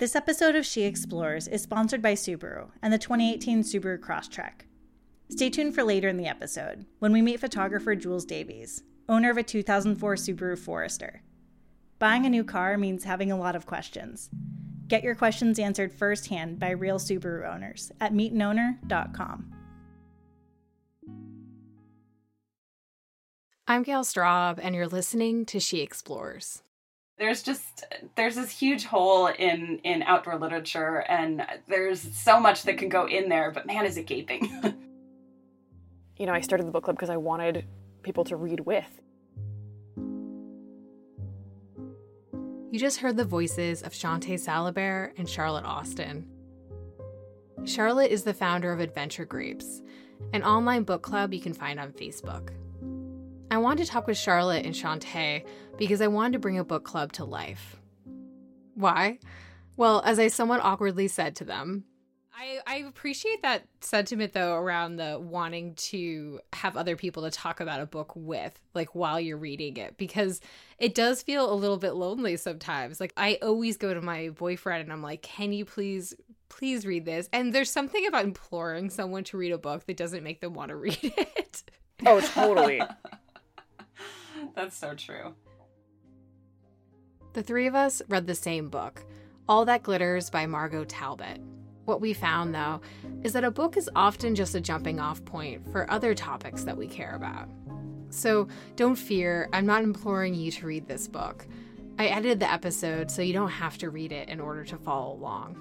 This episode of She Explores is sponsored by Subaru and the 2018 Subaru Crosstrek. Stay tuned for later in the episode when we meet photographer Jules Davies, owner of a 2004 Subaru Forester. Buying a new car means having a lot of questions. Get your questions answered firsthand by real Subaru owners at meetanowner.com. I'm Gale Straub, and you're listening to She Explores there's just there's this huge hole in in outdoor literature and there's so much that can go in there but man is it gaping you know i started the book club because i wanted people to read with you just heard the voices of Shawnté Salabert and Charlotte Austin. Charlotte is the founder of Adventure Grapes, an online book club you can find on Facebook. I wanted to talk with Charlotte and Shawnté because I wanted to bring a book club to life. Why? Well, as I somewhat awkwardly said to them, I, I appreciate that sentiment though around the wanting to have other people to talk about a book with, like while you're reading it, because it does feel a little bit lonely sometimes. Like I always go to my boyfriend and I'm like, can you please, please read this? And there's something about imploring someone to read a book that doesn't make them want to read it. Oh, totally. That's so true. The three of us read the same book, All That Glitters by Margo Talbot. What we found, though, is that a book is often just a jumping off point for other topics that we care about. So don't fear, I'm not imploring you to read this book. I edited the episode so you don't have to read it in order to follow along.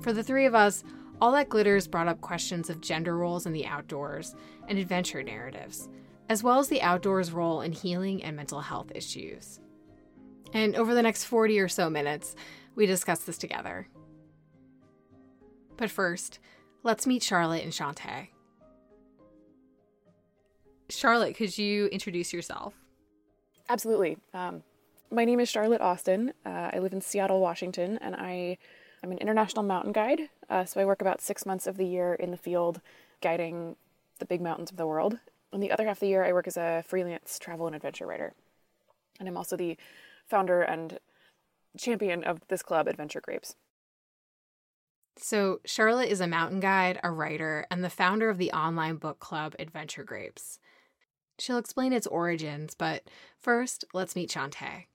For the three of us, All That Glitters brought up questions of gender roles in the outdoors and adventure narratives as well as the outdoors' role in healing and mental health issues. And over the next 40 or so minutes, we discuss this together. But first, let's meet Charlotte and Shawnté. Charlotte, could you introduce yourself? Absolutely. Um, my name is Charlotte Austin. Uh, I live in Seattle, Washington, and I am an international mountain guide. Uh, so I work about six months of the year in the field guiding the big mountains of the world. And the other half of the year, I work as a freelance travel and adventure writer. And I'm also the founder and champion of this club, Adventure Grapes. So, Charlotte is a mountain guide, a writer, and the founder of the online book club, Adventure Grapes. She'll explain its origins, but first, let's meet Shawnté.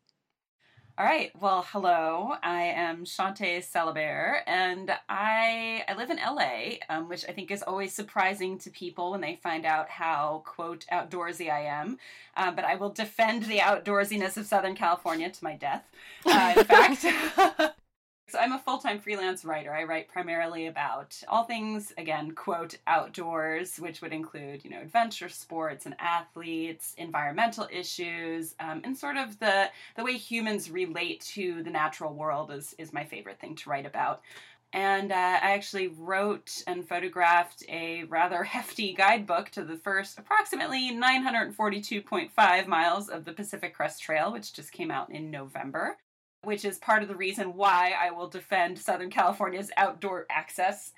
All right. Well, hello. I am Shawnté Salabert, and I I live in LA, um, which I think is always surprising to people when they find out how quote outdoorsy I am. Uh, but I will defend the outdoorsiness of Southern California to my death. Uh, in fact. So I'm a full-time freelance writer. I write primarily about all things, again, quote, outdoors, which would include, you know, adventure sports and athletes, environmental issues, um, and sort of the the way humans relate to the natural world is is my favorite thing to write about. And uh, I actually wrote and photographed a rather hefty guidebook to the first approximately 942.5 miles of the Pacific Crest Trail, which just came out in November which is part of the reason why I will defend Southern California's outdoor access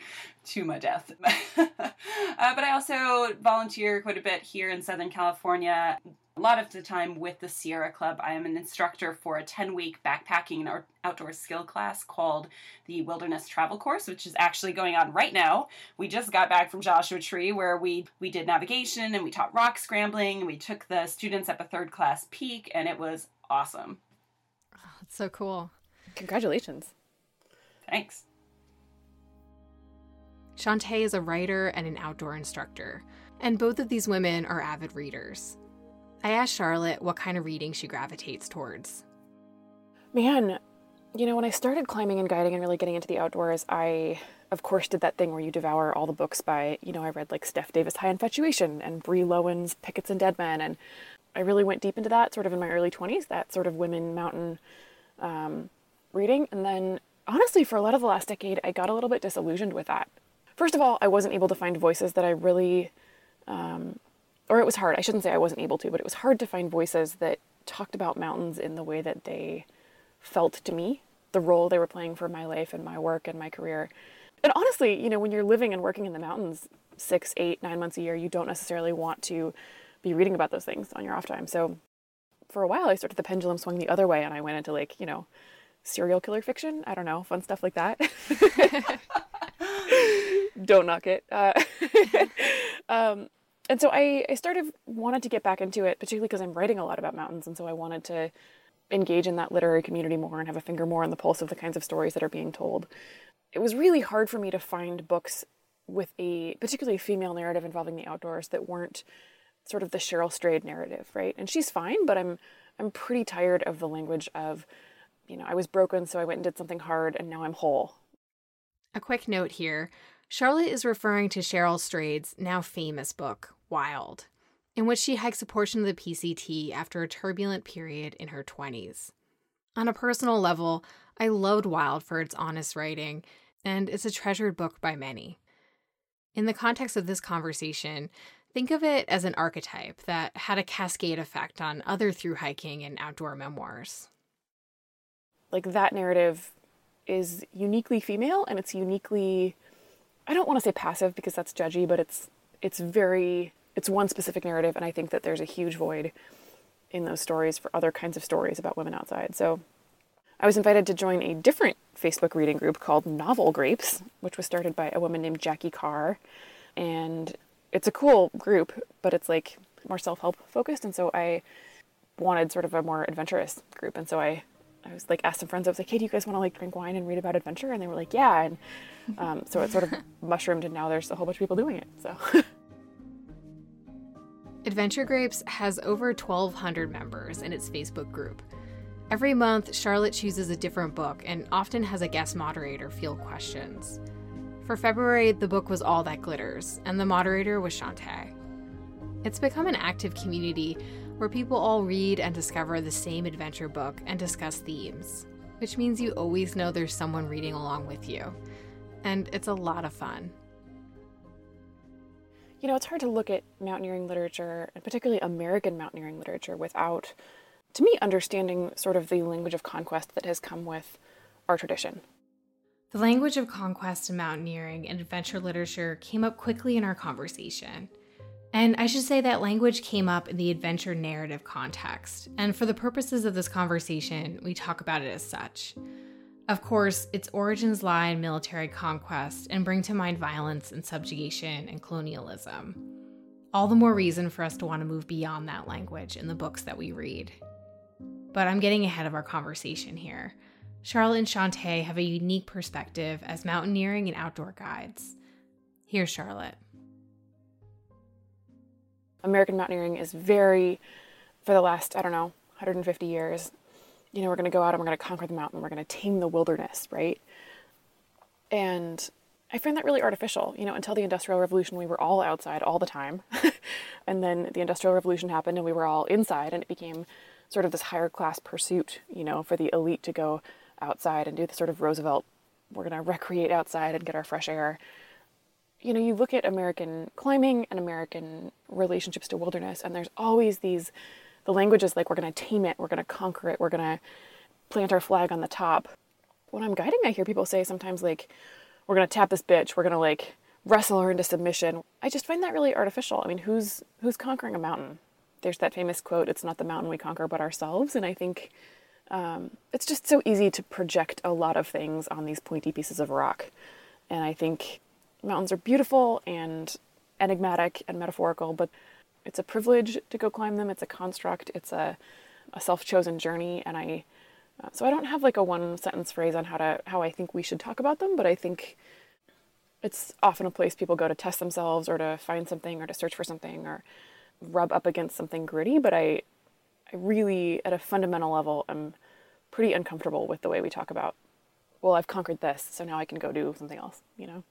to my death. uh, but I also volunteer quite a bit here in Southern California. A lot of the time with the Sierra Club, I am an instructor for a 10 week backpacking and outdoor skill class called the Wilderness Travel Course, which is actually going on right now. We just got back from Joshua Tree where we, we did navigation and we taught rock scrambling and we took the students up a third class peak and it was awesome. That's so cool. Congratulations. Thanks. Shawnté is a writer and an outdoor instructor, and both of these women are avid readers. I asked Charlotte what kind of reading she gravitates towards. Man, you know, when I started climbing and guiding and really getting into the outdoors, I, of course, did that thing where you devour all the books by, you know, I read like Steph Davis High Infatuation and Bree Loewen's Pickets and Dead Men. And I really went deep into that sort of in my early 20s, that sort of women mountain um, reading. And then, honestly, for a lot of the last decade, I got a little bit disillusioned with that. First of all, I wasn't able to find voices that I really, um, or it was hard. I shouldn't say I wasn't able to, but it was hard to find voices that talked about mountains in the way that they felt to me, the role they were playing for my life and my work and my career. And honestly, you know, when you're living and working in the mountains six, eight, nine months a year, you don't necessarily want to be reading about those things on your off time. So for a while, I started the pendulum swung the other way, and I went into like you know serial killer fiction. I don't know, fun stuff like that. don't knock it. Uh, um, and so I, I started wanted to get back into it, particularly because I'm writing a lot about mountains, and so I wanted to engage in that literary community more and have a finger more on the pulse of the kinds of stories that are being told. It was really hard for me to find books with a particularly female narrative involving the outdoors that weren't sort of the Cheryl Strayed narrative, right? And she's fine, but I'm I'm pretty tired of the language of, you know, I was broken, so I went and did something hard, and now I'm whole. A quick note here Charlotte is referring to Cheryl Strayed's now famous book, Wild, in which she hikes a portion of the PCT after a turbulent period in her 20s. On a personal level, I loved Wild for its honest writing, and it's a treasured book by many. In the context of this conversation, think of it as an archetype that had a cascade effect on other through hiking and outdoor memoirs. Like that narrative is uniquely female and it's uniquely I don't want to say passive because that's judgy, but it's it's very it's one specific narrative and I think that there's a huge void in those stories for other kinds of stories about women outside. So I was invited to join a different Facebook reading group called Novel Grapes, which was started by a woman named Jackie Carr. And it's a cool group, but it's like more self help focused. And so I wanted sort of a more adventurous group. And so I, I was like, asked some friends, I was like, hey, do you guys want to like drink wine and read about adventure? And they were like, yeah. And um, so it sort of mushroomed, and now there's a whole bunch of people doing it. So. Adventure Grapes has over 1,200 members in its Facebook group. Every month, Charlotte chooses a different book and often has a guest moderator field questions. For February, the book was All That Glitters, and the moderator was Shawnté. It's become an active community where people all read and discover the same adventure book and discuss themes, which means you always know there's someone reading along with you. And it's a lot of fun. You know, it's hard to look at mountaineering literature, and particularly American mountaineering literature, without to me, understanding sort of the language of conquest that has come with our tradition. The language of conquest and mountaineering and adventure literature came up quickly in our conversation. And I should say that language came up in the adventure narrative context. And for the purposes of this conversation, we talk about it as such. Of course, its origins lie in military conquest and bring to mind violence and subjugation and colonialism. All the more reason for us to want to move beyond that language in the books that we read. But I'm getting ahead of our conversation here. Charlotte and Shawnté have a unique perspective as mountaineering and outdoor guides. Here's Charlotte. American mountaineering is very, for the last, I don't know, 150 years, you know, we're going to go out and we're going to conquer the mountain, we're going to tame the wilderness, right? And I find that really artificial. You know, until the Industrial Revolution, we were all outside all the time. and then the Industrial Revolution happened and we were all inside, and it became sort of this higher class pursuit, you know, for the elite to go outside and do the sort of Roosevelt, we're going to recreate outside and get our fresh air. You know, you look at American climbing and American relationships to wilderness, and there's always these, the language is like, we're going to tame it, we're going to conquer it, we're going to plant our flag on the top. When I'm guiding, I hear people say sometimes, like, we're going to tap this bitch, we're going to, like, wrestle her into submission. I just find that really artificial. I mean, who's who's conquering a mountain? there's that famous quote, it's not the mountain we conquer, but ourselves. And I think um, it's just so easy to project a lot of things on these pointy pieces of rock. And I think mountains are beautiful and enigmatic and metaphorical, but it's a privilege to go climb them. It's a construct. It's a, a self-chosen journey. And I, uh, so I don't have like a one sentence phrase on how to, how I think we should talk about them, but I think it's often a place people go to test themselves or to find something or to search for something or rub up against something gritty, but I, I really, at a fundamental level, am pretty uncomfortable with the way we talk about, well, I've conquered this, so now I can go do something else, you know?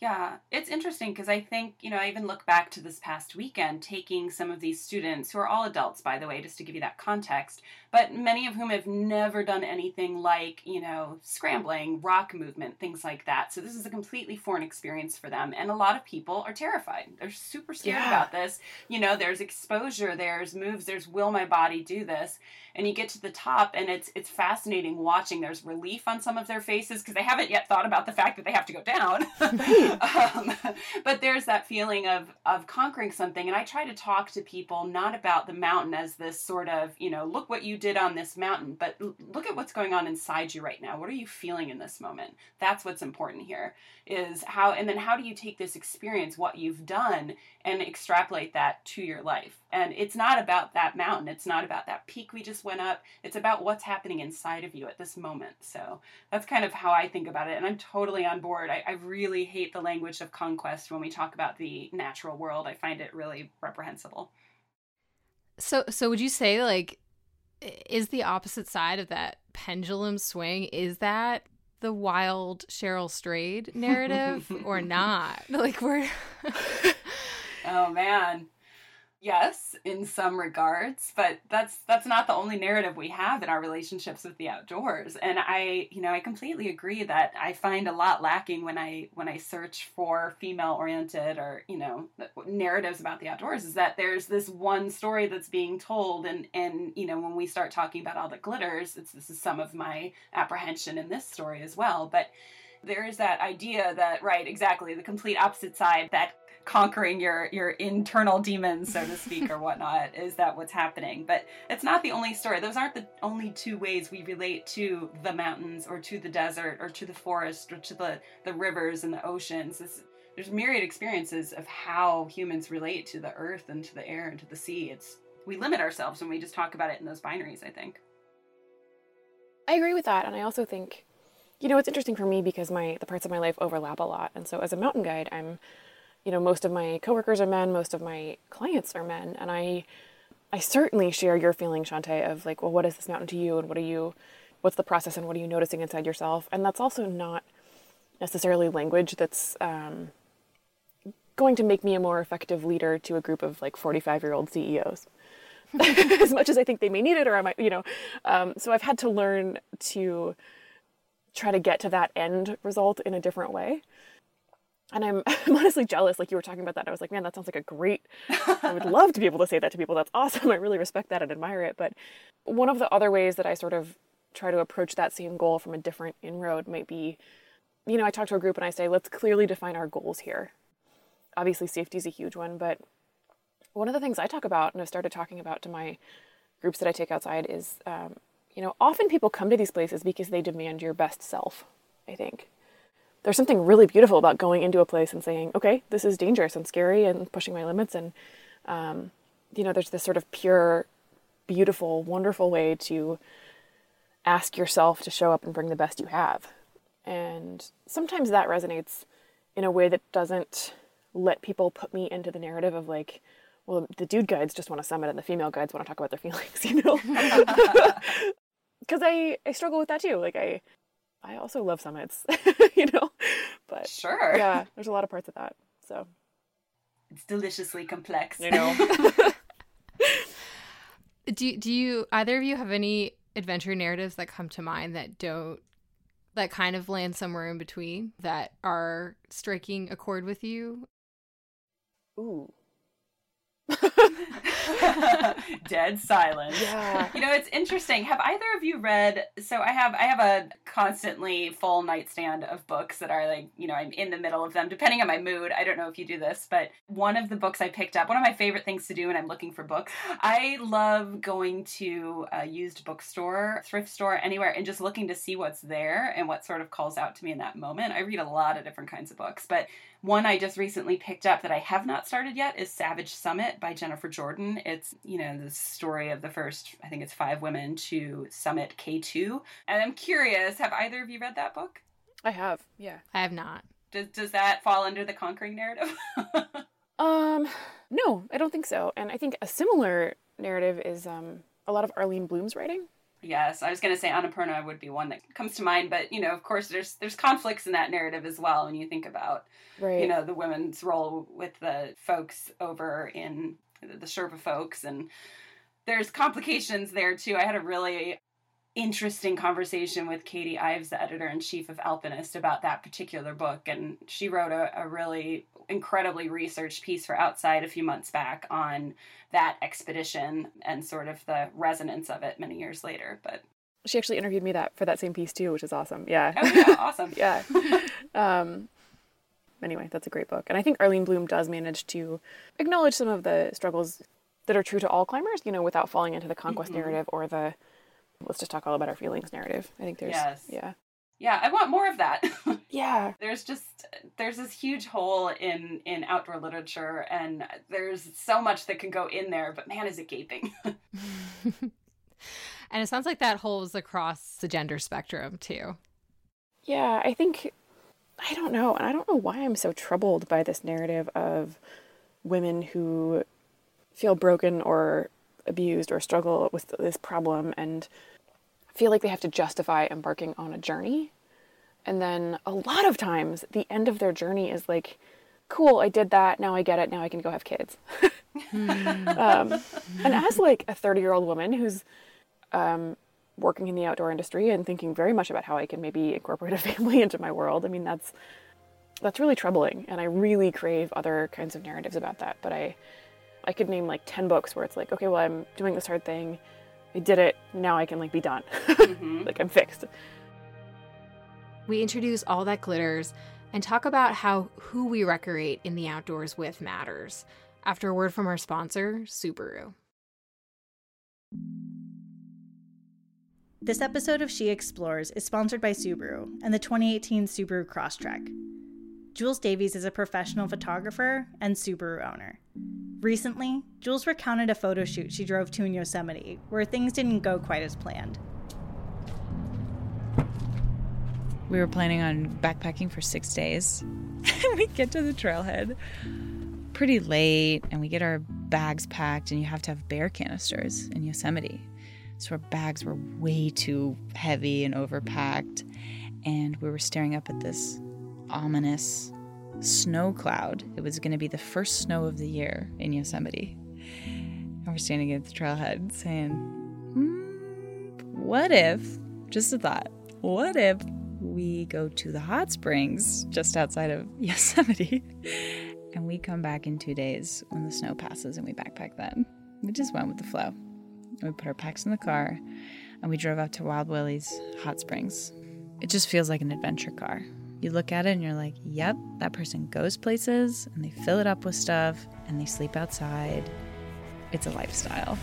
Yeah, it's interesting because I think, you know, I even look back to this past weekend taking some of these students, who are all adults, by the way, just to give you that context, but many of whom have never done anything like, you know, scrambling, rock movement, things like that. So this is a completely foreign experience for them. And a lot of people are terrified. They're super scared yeah. about this. You know, there's exposure, there's moves, there's will my body do this? and you get to the top and it's it's fascinating watching there's relief on some of their faces because they haven't yet thought about the fact that they have to go down um, but there's that feeling of of conquering something and i try to talk to people not about the mountain as this sort of you know look what you did on this mountain, but look at what's going on inside you right now. What are you feeling in this moment? That's what's important here is how, and then how do you take this experience, what you've done, and extrapolate that to your life? And it's not about that mountain. It's not about that peak we just went up. It's about what's happening inside of you at this moment. So that's kind of how I think about it. And I'm totally on board. I, I really hate the language of conquest when we talk about the natural world. I find it really reprehensible. So, so would you say like is the opposite side of that pendulum swing? Is that the wild Cheryl Strayed narrative or not? Like we're Oh man yes in some regards but that's that's not the only narrative we have in our relationships with the outdoors. And i you know i completely agree that i find a lot lacking when i when i search for female oriented or you know narratives about the outdoors is that there's this one story that's being told and and you know when we start talking about all the glitters it's this is some of my apprehension in this story as well. But there is that idea that right exactly the complete opposite side that conquering your your internal demons so to speak or whatnot is that what's happening. But it's not the only story. Those aren't the only two ways we relate to the mountains or to the desert or to the forest or to the the rivers and the oceans. There's myriad experiences of how humans relate to the earth and to the air and to the sea. It's we limit ourselves when we just talk about it in those binaries i think. I agree with that and i also think you know it's interesting for me because my the parts of my life overlap a lot. And so as a mountain guide i'm you know, most of my coworkers are men, most of my clients are men, and I I certainly share your feeling, Shawnté, of like, well, what is this mountain to you, and what are you, what's the process, and what are you noticing inside yourself? And that's also not necessarily language that's um, going to make me a more effective leader to a group of like 45 year old CEOs. as much as I think they may need it, or I might, you know. Um, so I've had to learn to try to get to that end result in a different way and I'm, I'm honestly jealous like you were talking about that i was like man that sounds like a great i would love to be able to say that to people that's awesome i really respect that and admire it but one of the other ways that i sort of try to approach that same goal from a different inroad might be you know i talk to a group and i say let's clearly define our goals here. Obviously safety is a huge one but one of the things i talk about and i've started talking about to my groups that i take outside is um, you know often people come to these places because they demand your best self i think there's something really beautiful about going into a place and saying, okay, this is dangerous and scary and pushing my limits. And, um, you know, there's this sort of pure, beautiful, wonderful way to ask yourself to show up and bring the best you have. And sometimes that resonates in a way that doesn't let people put me into the narrative of like, well, the dude guides just want to summit and the female guides want to talk about their feelings, you know? Because I, I struggle with that too. Like, I, I also love summits, you know, but sure, yeah, there's a lot of parts of that. So it's deliciously complex. You know. do do you either of you have any adventure narratives that come to mind that don't that kind of land somewhere in between that are striking a chord with you? Ooh. Dead silence. Yeah. You know, it's interesting. Have either of you read so I have I have a constantly full nightstand of books that are like, you know, I'm in the middle of them depending on my mood. I don't know if you do this, but one of the books I picked up, one of my favorite things to do when I'm looking for books, I love going to a used bookstore, thrift store, anywhere and just looking to see what's there and what sort of calls out to me in that moment. I read a lot of different kinds of books, but one I just recently picked up that I have not started yet is Savage Summit by Jennifer Jordan. It's, you know, the story of the first, I think it's five women to summit K2. And I'm curious, have either of you read that book? I have, yeah. I have not. Does, does that fall under the conquering narrative? um, no, I don't think so. And I think a similar narrative is um, a lot of Arlene Blum's writing. Yes, I was going to say Annapurna would be one that comes to mind, but you know, of course, there's there's conflicts in that narrative as well when you think about right. you know the women's role with the folks over in the Sherpa folks, and there's complications there too. I had a really interesting conversation with Katie Ives, the editor in chief of Alpinist, about that particular book. And she wrote a, a, really incredibly researched piece for Outside a few months back on that expedition and sort of the resonance of it many years later. But she actually interviewed me that for that same piece too, which is awesome. Yeah. Oh yeah, awesome. yeah. Um, anyway, that's a great book. And I think Arlene Blum does manage to acknowledge some of the struggles that are true to all climbers, you know, without falling into the conquest mm-hmm. narrative or the let's just talk all about our feelings narrative. I think there's Yes. yeah. Yeah, I want more of that. Yeah. there's just there's this huge hole in in outdoor literature and there's so much that can go in there, but man is it gaping. and it sounds like that hole is across the gender spectrum too. Yeah, I think I don't know, and I don't know why I'm so troubled by this narrative of women who feel broken or abused or struggle with this problem and feel like they have to justify embarking on a journey. And then a lot of times the end of their journey is like, cool, I did that, now I get it, now I can go have kids. um, and as like a 30 year old woman who's um, working in the outdoor industry and thinking very much about how I can maybe incorporate a family into my world. I mean, that's that's really troubling, and I really crave other kinds of narratives about that. But I I could name like ten books where it's like, okay, well, I'm doing this hard thing, I did it, now I can like be done, Mhm. like I'm fixed. We introduce all that glitters and talk about how who we recreate in the outdoors with matters. After a word from our sponsor, Subaru. This episode of She Explores is sponsored by Subaru and the 2018 Subaru Crosstrek. Jules Davies is a professional photographer and Subaru owner. Recently, Jules recounted a photo shoot she drove to in Yosemite where things didn't go quite as planned. We were planning on backpacking for six days. we get to the trailhead pretty late, and we get our bags packed, and you have to have bear canisters in Yosemite. So our bags were way too heavy and overpacked, and we were staring up at this ominous snow cloud. It was going to be the first snow of the year in Yosemite. And we're standing at the trailhead saying, hmm, what if, just a thought, what if we go to the hot springs just outside of Yosemite and we come back in two days when the snow passes and we backpack then? We just went with the flow. We put our packs in the car and we drove out to Wild Willy's hot springs. It just feels like an adventure car. You look at it and you're like, yep, that person goes places and they fill it up with stuff and they sleep outside. It's a lifestyle.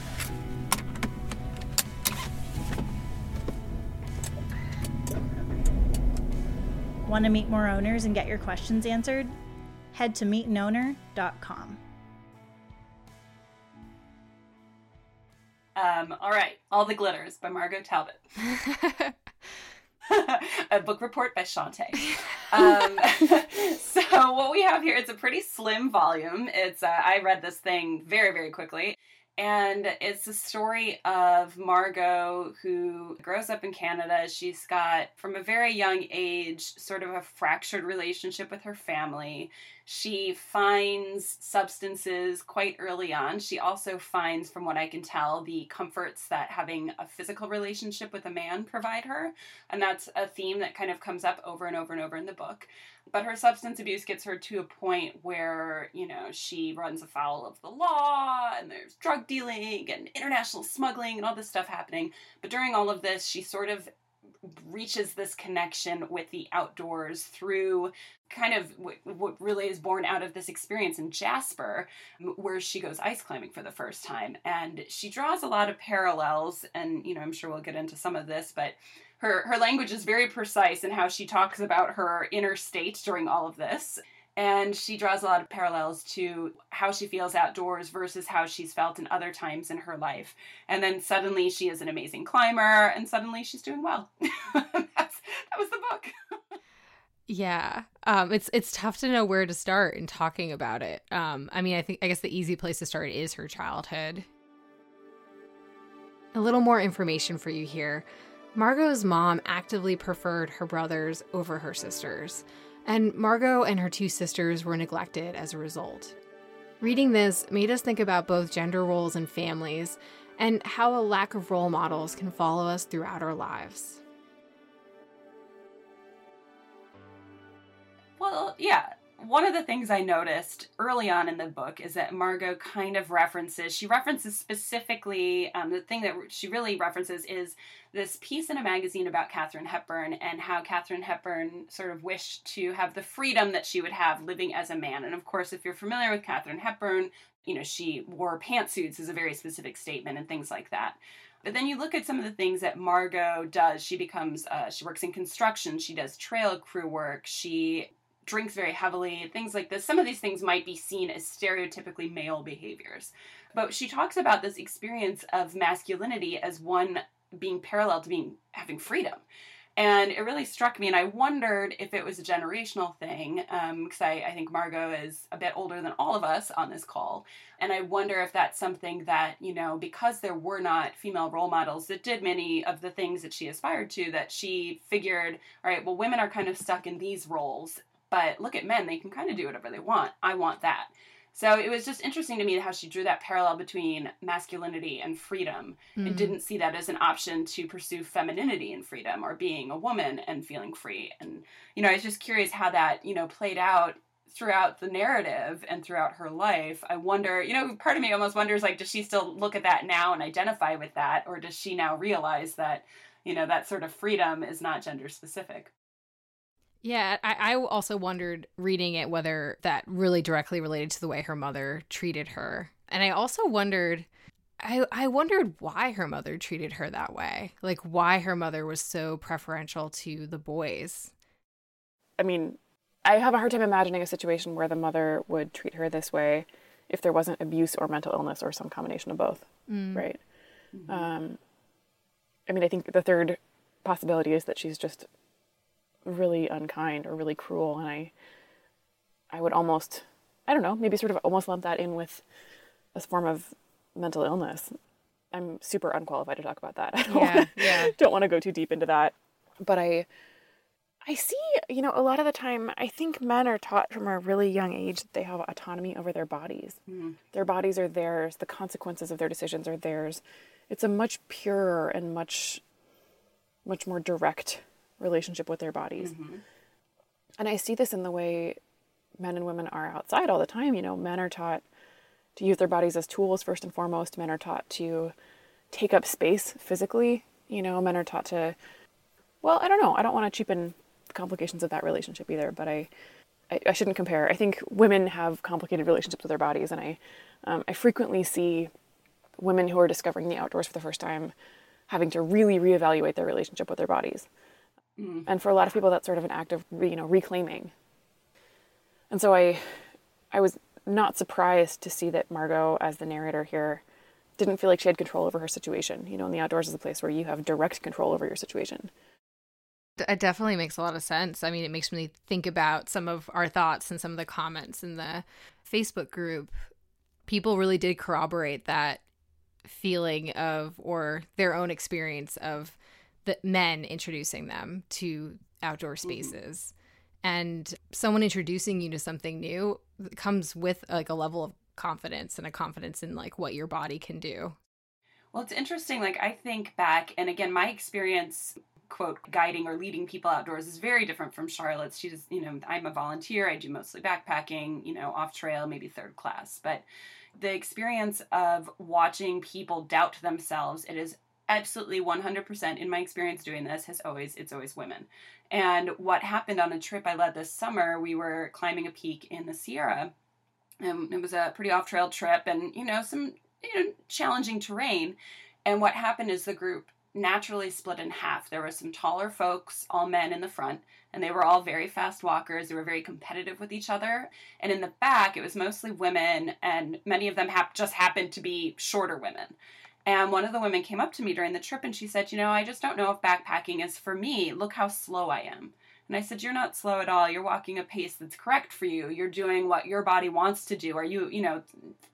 Want to meet more owners and get your questions answered? Head to meetanowner.com. Um, all right, All the Glitters by Margo Talbot. a book report by Shawnté. Um, so what we have here, it's a pretty slim volume. It's uh, I read this thing very very quickly, and it's the story of Margo who grows up in Canada. She's got from a very young age sort of a fractured relationship with her family. She finds substances quite early on. She also finds, from what I can tell, the comforts that having a physical relationship with a man provide her. And that's a theme that kind of comes up over and over and over in the book. But her substance abuse gets her to a point where, you know, she runs afoul of the law and there's drug dealing and international smuggling and all this stuff happening. But during all of this, she sort of reaches this connection with the outdoors through kind of what, what really is born out of this experience in Jasper, where she goes ice climbing for the first time. And she draws a lot of parallels, and, you know, I'm sure we'll get into some of this, but her, her language is very precise in how she talks about her inner state during all of this. And she draws a lot of parallels to how she feels outdoors versus how she's felt in other times in her life. And then suddenly she is an amazing climber, and suddenly she's doing well. That was the book. Yeah. Um it's it's tough to know where to start in talking about it. Um I mean I think I guess the easy place to start is her childhood. A little more information for you here. Margo's mom actively preferred her brothers over her sisters, and Margo and her two sisters were neglected as a result. Reading this made us think about both gender roles and families and how a lack of role models can follow us throughout our lives. Well, yeah. One of the things I noticed early on in the book is that Margo kind of references, she references specifically, um, the thing that she really references is this piece in a magazine about Katharine Hepburn and how Katharine Hepburn sort of wished to have the freedom that she would have living as a man. And of course, if you're familiar with Katharine Hepburn, you know, she wore pantsuits is a very specific statement and things like that. But then you look at some of the things that Margo does. She becomes, uh, she works in construction, she does trail crew work, she drinks very heavily, things like this. Some of these things might be seen as stereotypically male behaviors. But she talks about this experience of masculinity as one being parallel to being having freedom. And it really struck me, and I wondered if it was a generational thing, because um, I, I think Margo is a bit older than all of us on this call. And I wonder if that's something that, you know, because there were not female role models that did many of the things that she aspired to, that she figured, all right, well, women are kind of stuck in these roles, but look at men, they can kind of do whatever they want. I want that. So it was just interesting to me how she drew that parallel between masculinity and freedom mm-hmm. and didn't see that as an option to pursue femininity and freedom or being a woman and feeling free. And, you know, I was just curious how that, you know, played out throughout the narrative and throughout her life. I wonder, you know, part of me almost wonders like, does she still look at that now and identify with that? Or does she now realize that, you know, that sort of freedom is not gender specific? Yeah, I, I also wondered reading it whether that really directly related to the way her mother treated her. And I also wondered I, I wondered why her mother treated her that way. Like why her mother was so preferential to the boys. I mean, I have a hard time imagining a situation where the mother would treat her this way if there wasn't abuse or mental illness or some combination of both, mm. right? Mm-hmm. Um, I mean, I think the third possibility is that she's just really unkind or really cruel and I I would almost I don't know, maybe sort of almost lump that in with a form of mental illness. I'm super unqualified to talk about that. I don't yeah, wanna, yeah. don't want to go too deep into that. But I I see, you know, a lot of the time I think men are taught from a really young age that they have autonomy over their bodies. Mm. Their bodies are theirs, the consequences of their decisions are theirs. It's a much purer and much much more direct relationship with their bodies. Mm-hmm. And I see this in the way men and women are outside all the time. You know, men are taught to use their bodies as tools first and foremost. Men are taught to take up space physically. You know, men are taught to, well, I don't know. I don't want to cheapen the complications of that relationship either, but I, I, I shouldn't compare. I think women have complicated relationships with their bodies, and I, um, I frequently see women who are discovering the outdoors for the first time having to really reevaluate their relationship with their bodies. Mm. And for a lot of people, that's sort of an act of you know reclaiming. And so I, I was not surprised to see that Margo, as the narrator here, didn't feel like she had control over her situation. You know, in the outdoors is a place where you have direct control over your situation. It definitely makes a lot of sense. I mean, it makes me think about some of our thoughts and some of the comments in the Facebook group. People really did corroborate that feeling of, or their own experience of the men introducing them to outdoor mm-hmm. spaces. Mm-hmm. And someone introducing you to something new comes with like a level of confidence and a confidence in like what your body can do. Well, it's interesting. Like, I think back, and again, my experience, quote, guiding or leading people outdoors is very different from Charlotte's. She's, you know, I'm a volunteer. I do mostly backpacking, you know, off trail, maybe third class. But the experience of watching people doubt themselves, it is absolutely 100% in my experience doing this has always it's always women. And what happened on a trip i led this summer we were climbing a peak in the sierra and it was a pretty off trail trip and you know some you know challenging terrain. And what happened is the group naturally split in half. There were some taller folks all men in the front and they were all very fast walkers. They were very competitive with each other. And in the back it was mostly women and many of them hap- just happened to be shorter women and one of the women came up to me during the trip and she said, You know, I just don't know if backpacking is for me. Look how slow I am. And I said, You're not slow at all. You're walking a pace that's correct for you. You're doing what your body wants to do. Are you, you know,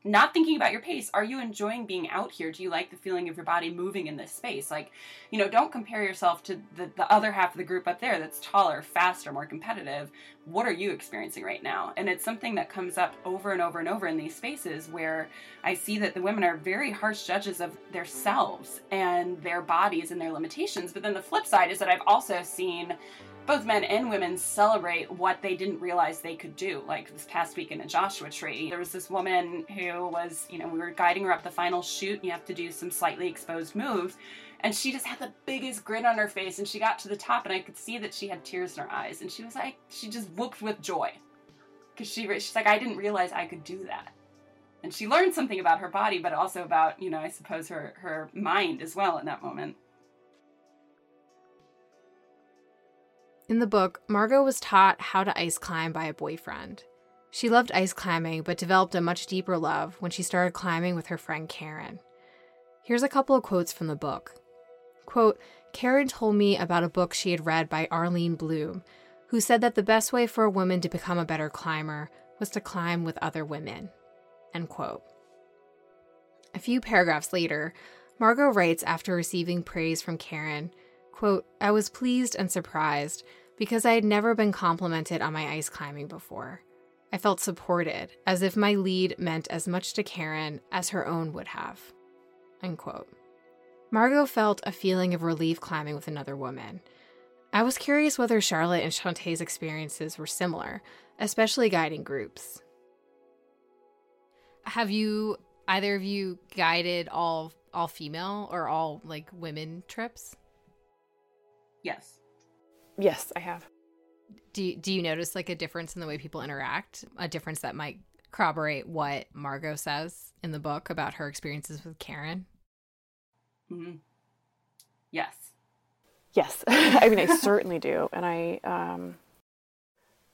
not thinking about your pace? Are you enjoying being out here? Do you like the feeling of your body moving in this space? Like, you know, don't compare yourself to the, the other half of the group up there that's taller, faster, more competitive. What are you experiencing right now? And it's something that comes up over and over and over in these spaces where I see that the women are very harsh judges of their selves and their bodies and their limitations. But then the flip side is that I've also seen both men and women celebrate what they didn't realize they could do. Like this past week in a Joshua Tree, there was this woman who was, you know, we were guiding her up the final chute. And you have to do some slightly exposed moves. And she just had the biggest grin on her face. And she got to the top, and I could see that she had tears in her eyes. And she was like, she just whooped with joy. Because she, she's like, I didn't realize I could do that. and she learned something about her body, but also about, you know, I suppose her, her mind as well in that moment. In the book, Margo was taught how to ice climb by a boyfriend. She loved ice climbing, but developed a much deeper love when she started climbing with her friend Karen. Here's a couple of quotes from the book. Quote, Karen told me about a book she had read by Arlene Blum, who said that the best way for a woman to become a better climber was to climb with other women. End quote. A few paragraphs later, Margo writes after receiving praise from Karen, quote, I was pleased and surprised because I had never been complimented on my ice climbing before. I felt supported, as if my lead meant as much to Karen as her own would have. Unquote. Margo felt a feeling of relief climbing with another woman. I was curious whether Charlotte and Shawnté's experiences were similar, especially guiding groups. Have you either of you guided all all female or all like women trips? Yes. Yes, I have. Do you, do you notice like a difference in the way people interact? A difference that might corroborate what Margo says in the book about her experiences with Karen? Mm-hmm. Yes. Yes. I mean, I certainly do. And I, um,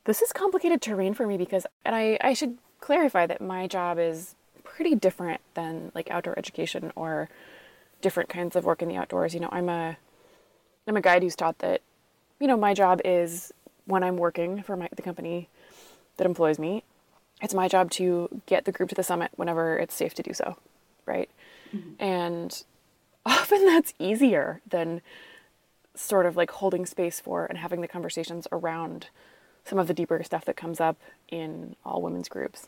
this is complicated terrain for me because, and I, I should clarify that my job is pretty different than like outdoor education or different kinds of work in the outdoors. You know, I'm a, I'm a guide who's taught that, you know, my job is when I'm working for my, the company that employs me, it's my job to get the group to the summit whenever it's safe to do so, right? Mm-hmm. And often that's easier than sort of like holding space for and having the conversations around some of the deeper stuff that comes up in all women's groups.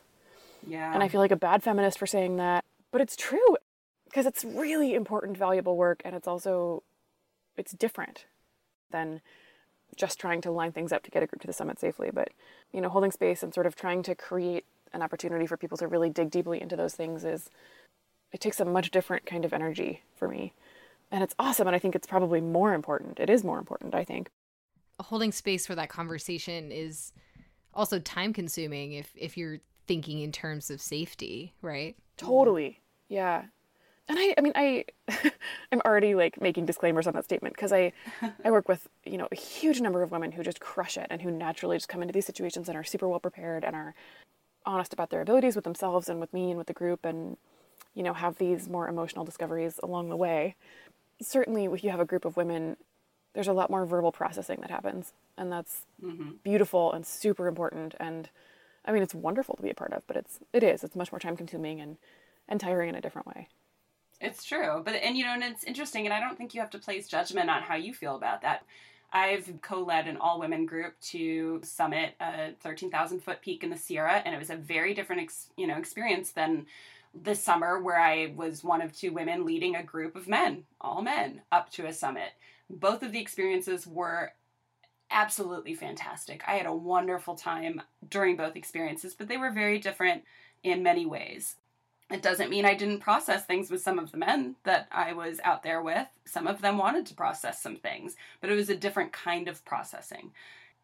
Yeah. And I feel like a bad feminist for saying that, but it's true because it's really important, valuable work and it's also it's different than just trying to line things up to get a group to the summit safely, but you know, holding space and sort of trying to create an opportunity for people to really dig deeply into those things is it takes a much different kind of energy for me. And it's awesome. And I think it's probably more important. It is more important, I think. Holding space for that conversation is also time consuming if, if you're thinking in terms of safety, right? Totally. Yeah. And I, I mean, I, I'm already like making disclaimers on that statement because I, I work with you know a huge number of women who just crush it and who naturally just come into these situations and are super well prepared and are honest about their abilities with themselves and with me and with the group and you know, have these more emotional discoveries along the way. Certainly, if you have a group of women, there's a lot more verbal processing that happens, and that's mm-hmm. beautiful and super important. And I mean, it's wonderful to be a part of, but it's it is it's much more time consuming and and tiring in a different way. It's true, but and you know, and it's interesting, and I don't think you have to place judgment on how you feel about that. I've co-led an all-women group to summit a 13,000 foot peak in the Sierra, and it was a very different, ex- you know, experience than this summer where I was one of two women leading a group of men, all men, up to a summit. Both of the experiences were absolutely fantastic. I had a wonderful time during both experiences, but they were very different in many ways. It doesn't mean I didn't process things with some of the men that I was out there with. Some of them wanted to process some things, but it was a different kind of processing.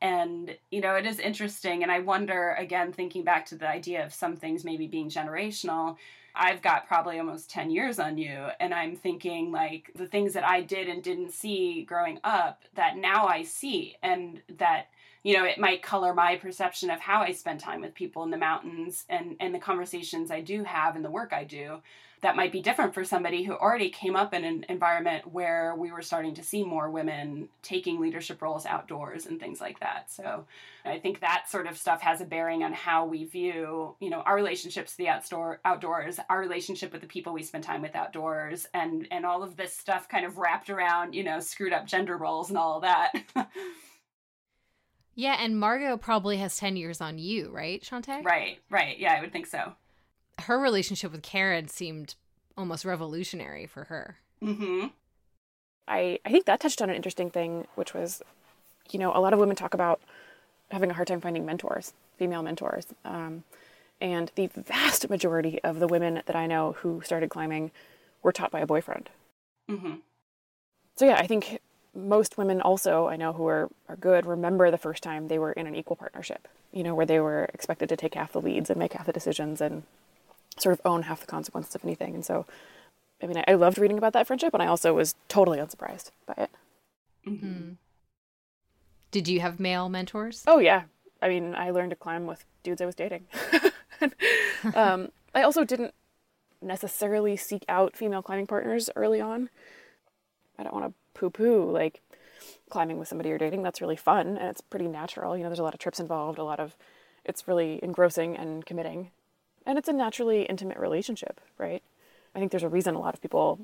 And, you know, it is interesting. And I wonder, again, thinking back to the idea of some things maybe being generational, I've got probably almost 10 years on you. And I'm thinking, like, the things that I did and didn't see growing up that now I see, and that, you know, it might color my perception of how I spend time with people in the mountains and, and the conversations I do have and the work I do that might be different for somebody who already came up in an environment where we were starting to see more women taking leadership roles outdoors and things like that. So I think that sort of stuff has a bearing on how we view, you know, our relationships to the outdoor outdoors, our relationship with the people we spend time with outdoors, and and all of this stuff kind of wrapped around, you know, screwed up gender roles and all of that. yeah, and Margo probably has 10 years on you, right, Shawnté? Right, right. Yeah, I would think so her relationship with Karen seemed almost revolutionary for her. Mm-hmm. I, I think that touched on an interesting thing, which was, you know, a lot of women talk about having a hard time finding mentors, female mentors. Um, and the vast majority of the women that I know who started climbing were taught by a boyfriend. Mm-hmm. So, yeah, I think most women also I know who are, are good remember the first time they were in an equal partnership, you know, where they were expected to take half the leads and make half the decisions and sort of own half the consequences of anything. And so, I mean, I, I loved reading about that friendship, and I also was totally unsurprised by it. Mm-hmm. Did you have male mentors? Oh yeah, I mean, I learned to climb with dudes I was dating. um, I also didn't necessarily seek out female climbing partners early on. I don't want to poo poo like climbing with somebody you're dating. That's really fun and it's pretty natural. You know, there's a lot of trips involved, a lot of it's really engrossing and committing. And it's a naturally intimate relationship, right? I think there's a reason a lot of people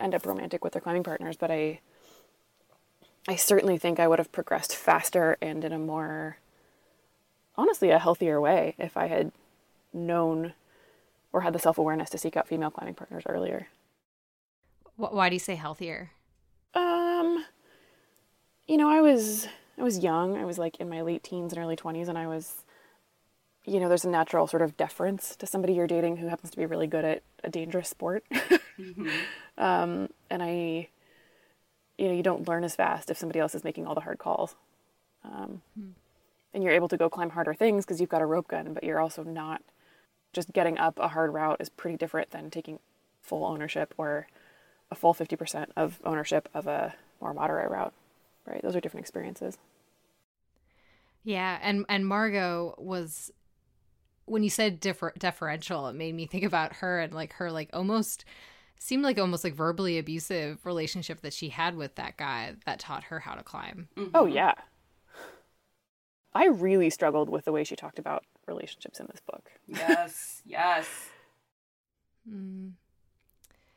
end up romantic with their climbing partners, but I I certainly think I would have progressed faster and in a more honestly a healthier way if I had known or had the self awareness to seek out female climbing partners earlier. Why do you say healthier? Um, you know, I was I was young. I was like in my late teens and early twenties, and I was, you know, there's a natural sort of deference to somebody you're dating who happens to be really good at a dangerous sport. mm-hmm. um, and I, you know, you don't learn as fast if somebody else is making all the hard calls. Um, mm and you're able to go climb harder things because you've got a rope gun, but you're also not just getting up a hard route is pretty different than taking full ownership or a full 50% of ownership of a more moderate route, right? Those are different experiences. Yeah, and and Margo was when you said differ- deferential, it made me think about her and like her like almost seemed like almost like verbally abusive relationship that she had with that guy that taught her how to climb. Mm-hmm. Oh yeah. I really struggled with the way she talked about relationships in this book. Yes, yes. Mm.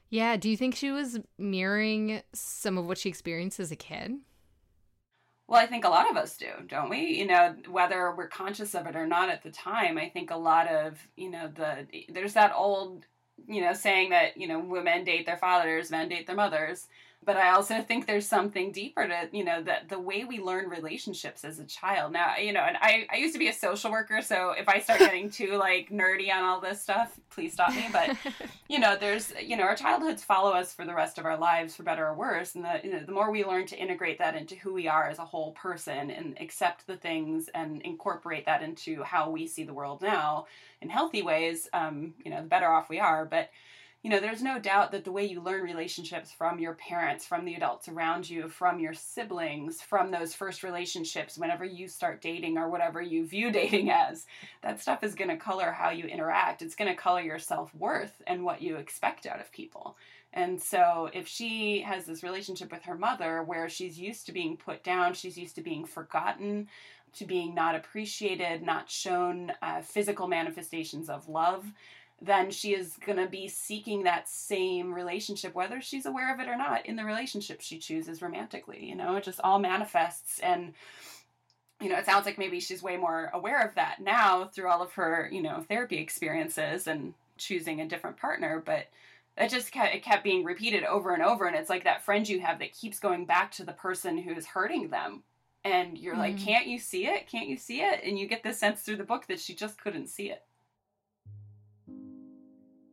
Yeah, do you think she was mirroring some of what she experienced as a kid? Well, I think a lot of us do, don't we? You know, whether we're conscious of it or not at the time, I think a lot of, you know, the there's that old, you know, saying that, you know, women date their fathers, men date their mothers but I also think there's something deeper to, you know, that the way we learn relationships as a child. Now, you know, and I, I used to be a social worker, so if I start getting too like nerdy on all this stuff, please stop me. But, you know, there's, you know, our childhoods follow us for the rest of our lives, for better or worse. And the, you know, the more we learn to integrate that into who we are as a whole person and accept the things and incorporate that into how we see the world now in healthy ways, um, you know, the better off we are. But, you know, there's no doubt that the way you learn relationships from your parents, from the adults around you, from your siblings, from those first relationships, whenever you start dating or whatever you view dating as, that stuff is going to color how you interact. It's going to color your self worth and what you expect out of people. And so, if she has this relationship with her mother where she's used to being put down, she's used to being forgotten, to being not appreciated, not shown uh, physical manifestations of love, then she is going to be seeking that same relationship, whether she's aware of it or not, in the relationship she chooses romantically. You know, it just all manifests. And, you know, it sounds like maybe she's way more aware of that now through all of her, you know, therapy experiences and choosing a different partner. But it just kept, it kept being repeated over and over. And it's like that friend you have that keeps going back to the person who's hurting them. And you're mm-hmm. like, can't you see it? Can't you see it? And you get the sense through the book that she just couldn't see it.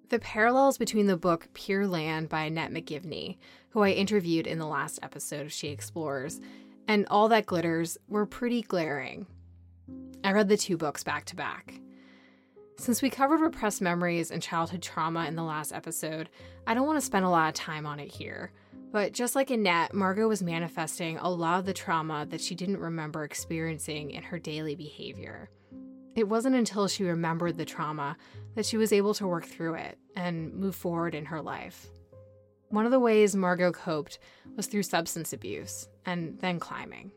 The parallels between the book Pure Land by Annette McGivney, who I interviewed in the last episode of She Explores, and All That Glitters were pretty glaring. I read the two books back to back. Since we covered repressed memories and childhood trauma in the last episode, I don't want to spend a lot of time on it here. But just like Annette, Margo was manifesting a lot of the trauma that she didn't remember experiencing in her daily behavior. It wasn't until she remembered the trauma that she was able to work through it and move forward in her life. One of the ways Margo coped was through substance abuse and then climbing.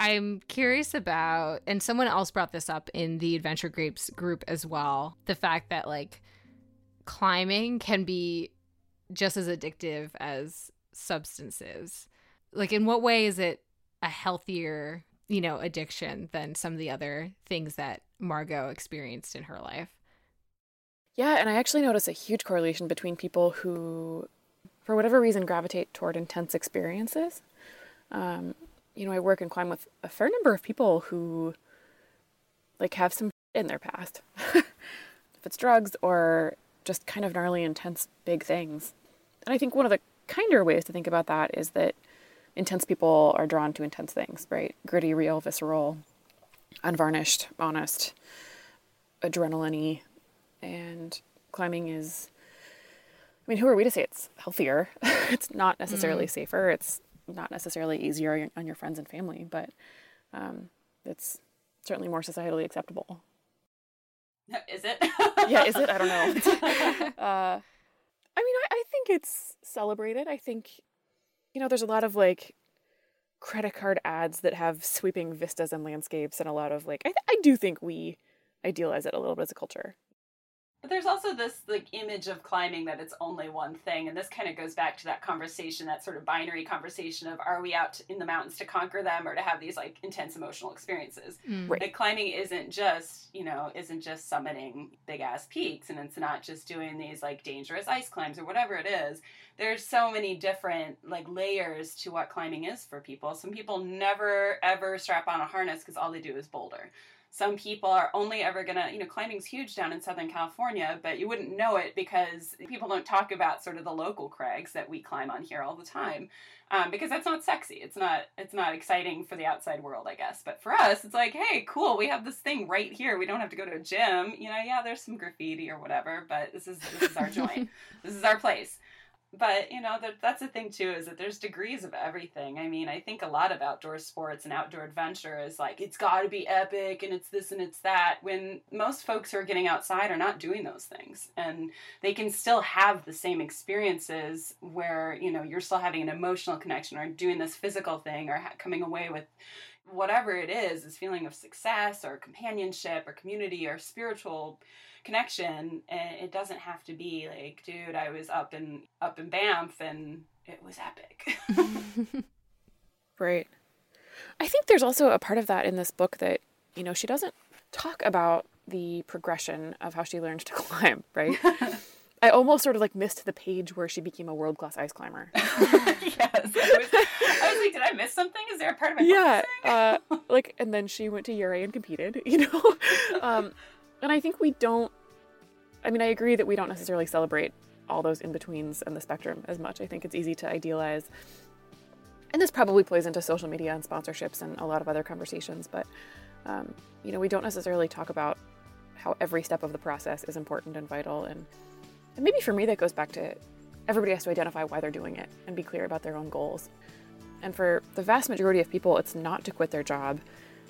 I'm curious about, and someone else brought this up in the Adventure Grapes group as well the fact that, like, climbing can be just as addictive as substances like in what way is it a healthier you know addiction than some of the other things that margo experienced in her life? Yeah and i actually notice a huge correlation between people who for whatever reason gravitate toward intense experiences. Um, you know i work and climb with a fair number of people who like have some in their past. If it's drugs or just kind of gnarly intense big things. And i think one of the kinder ways to think about that is that intense people are drawn to intense things, right? Gritty, real, visceral, unvarnished, honest, adrenaline and climbing is I mean, who are we to say it's healthier? it's not necessarily mm. safer. It's not necessarily easier on your friends and family, but um, it's certainly more societally acceptable. Is it? yeah, is it? I don't know. uh, I mean, I, I think it's celebrated. I think, you know, there's a lot of like credit card ads that have sweeping vistas and landscapes, and a lot of like, I, I do think we idealize it a little bit as a culture. But there's also this like image of climbing that it's only one thing, and this kind of goes back to that conversation, that sort of binary conversation of are we out in the mountains to conquer them or to have these like intense emotional experiences? Mm. Right. Like climbing isn't just you know isn't just summiting big ass peaks, and it's not just doing these like dangerous ice climbs or whatever it is. There's so many different like layers to what climbing is for people. Some people never ever strap on a harness because all they do is boulder some people are only ever gonna, you know, climbing's huge down in Southern California, but you wouldn't know it because people don't talk about sort of the local crags that we climb on here all the time. Um, because that's not sexy. It's not it's not exciting for the outside world, I guess. But for us, it's like, hey, cool, we have this thing right here. We don't have to go to a gym. You know, yeah, there's some graffiti or whatever, but this is this is our joint. this is our place but you know that that's the thing too is that there's degrees of everything. I mean i think a lot of outdoor sports and outdoor adventure is like it's got to be epic and it's this and it's that when most folks who are getting outside are not doing those things. And they can still have the same experiences where you know you're still having an emotional connection or doing this physical thing or ha- coming away with whatever it is this feeling of success or companionship or community or spiritual connection and it doesn't have to be like dude i was up in up in banff and it was epic. Right. I think there's also a part of that in this book that you know she doesn't talk about the progression of how she learned to climb right I almost sort of like missed the page where she became a world class ice climber. yes, I was, I was, like, did I miss something? Is there a part of my yeah? Uh, like, and then she went to Ouray and competed. You know, um, and I think we don't, I mean, I agree that we don't necessarily celebrate all those in betweens and the spectrum as much. I think it's easy to idealize. And this probably plays into social media and sponsorships and a lot of other conversations, but, um, you know, we don't necessarily talk about how every step of the process is important and vital. And, and maybe for me, that goes back to everybody has to identify why they're doing it and be clear about their own goals. And for the vast majority of people, it's not to quit their job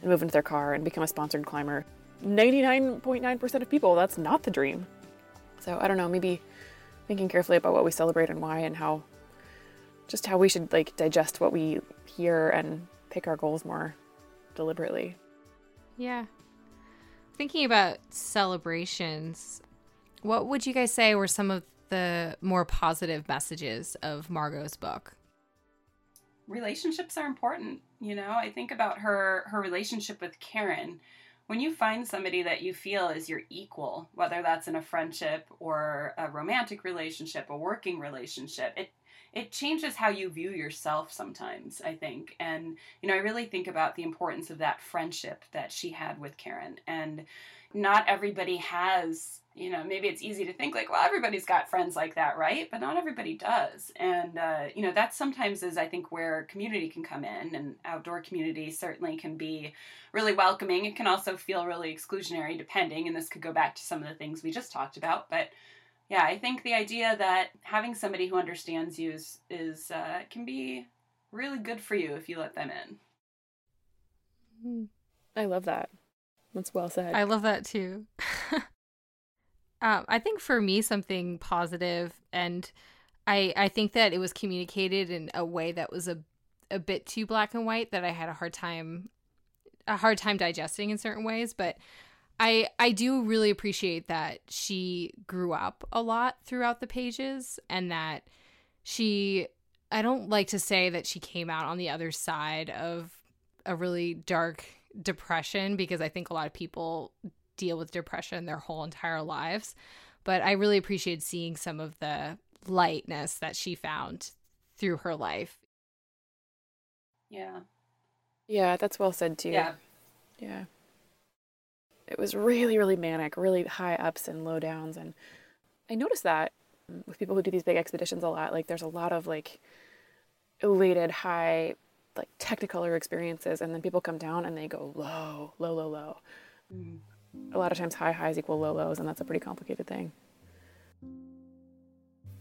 and move into their car and become a sponsored climber. 99.9% of people, that's not the dream. So I don't know, maybe thinking carefully about what we celebrate and why and how just how we should like digest what we hear and pick our goals more deliberately. Yeah. Thinking about celebrations, what would you guys say were some of the more positive messages of Margo's book? Relationships are important, you know. I think about her her relationship with Karen when you find somebody that you feel is your equal, whether that's in a friendship or a romantic relationship, a working relationship, it it changes how you view yourself sometimes, I think. And you know, I really think about the importance of that friendship that she had with Karen and not everybody has you know maybe it's easy to think like well everybody's got friends like that right but not everybody does and uh, you know that sometimes is i think where community can come in and outdoor community certainly can be really welcoming it can also feel really exclusionary depending and this could go back to some of the things we just talked about but yeah i think the idea that having somebody who understands you is, is uh, can be really good for you if you let them in hmm. i love that that's well said. I love that too. um, I think for me, something positive, and I I think that it was communicated in a way that was a a bit too black and white that I had a hard time a hard time digesting in certain ways, but I I do really appreciate that she grew up a lot throughout the pages and that she I don't like to say that she came out on the other side of a really dark depression because I think a lot of people deal with depression their whole entire lives. But I really appreciated seeing some of the lightness that she found through her life. Yeah. Yeah, that's well said too. Yeah. Yeah. It was really, really manic, really high ups and low downs. And I noticed that with people who do these big expeditions a lot, like there's a lot of like elated, high, like technicolor experiences, and then people come down and they go low, low, low, low. Mm. A lot of times, high highs equal low lows, and that's a pretty complicated thing.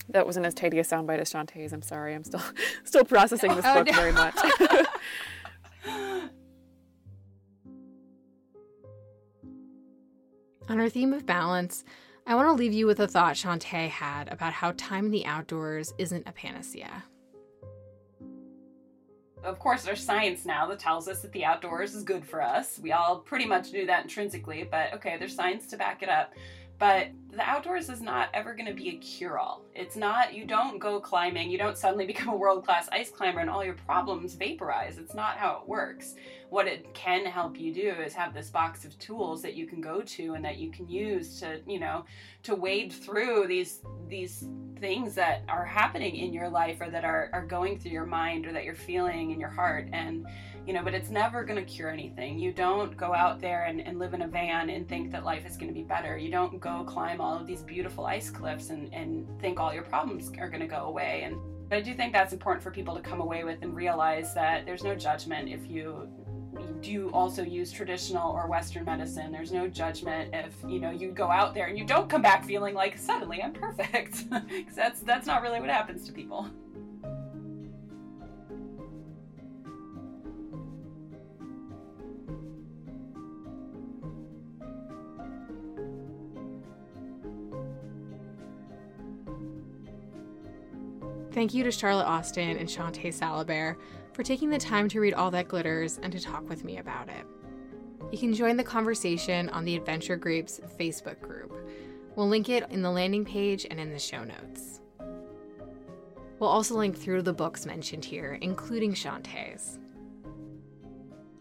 That wasn't as tidy a soundbite as Shawnté's. I'm sorry. I'm still still processing this oh, book no. very much. On our theme of balance, I want to leave you with a thought Shawnté had about how time in the outdoors isn't a panacea. Of course, there's science now that tells us that the outdoors is good for us. We all pretty much knew that intrinsically, but okay, there's science to back it up. But the outdoors is not ever going to be a cure all. It's not, you don't go climbing, you don't suddenly become a world class ice climber and all your problems vaporize. It's not how it works. What it can help you do is have this box of tools that you can go to and that you can use to, you know, to wade through these these things that are happening in your life or that are, are going through your mind or that you're feeling in your heart. And you know, but it's never going to cure anything. You don't go out there and, and live in a van and think that life is going to be better. You don't go climb all of these beautiful ice cliffs and, and think all your problems are going to go away. And but I do think that's important for people to come away with and realize that there's no judgment if you do also use traditional or western medicine there's no judgment if you know you go out there and you don't come back feeling like suddenly i'm perfect because that's that's not really what happens to people Thank you to Charlotte Austin and Shawnté Salabert for taking the time to read All That Glitters and to talk with me about it. You can join the conversation on the Adventure Group's Facebook group. We'll link it in the landing page and in the show notes. We'll also link through the books mentioned here, including Shawnté's.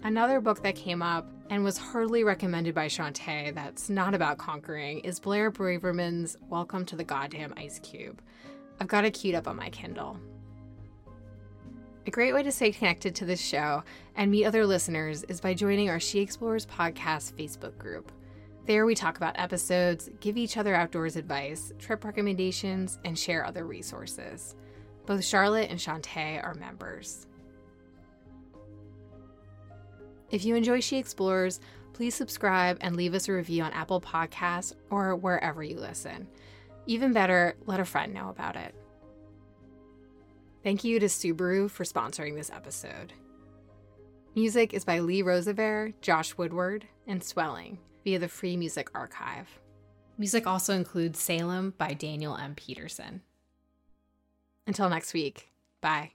Another book that came up and was heartily recommended by Shawnté that's not about conquering is Blair Braverman's Welcome to the Goddamn Ice Cube I've got it queued up on my Kindle. A great way to stay connected to this show and meet other listeners is by joining our She Explores podcast Facebook group. There, we talk about episodes, give each other outdoors advice, trip recommendations, and share other resources. Both Charlotte and Shawnté are members. If you enjoy She Explores, please subscribe and leave us a review on Apple Podcasts or wherever you listen. Even better, let a friend know about it. Thank you to Subaru for sponsoring this episode. Music is by Lee Rosevere, Josh Woodward, and Swelling via the Free Music Archive. Music also includes Salem by Daniel M. Peterson. Until next week, bye.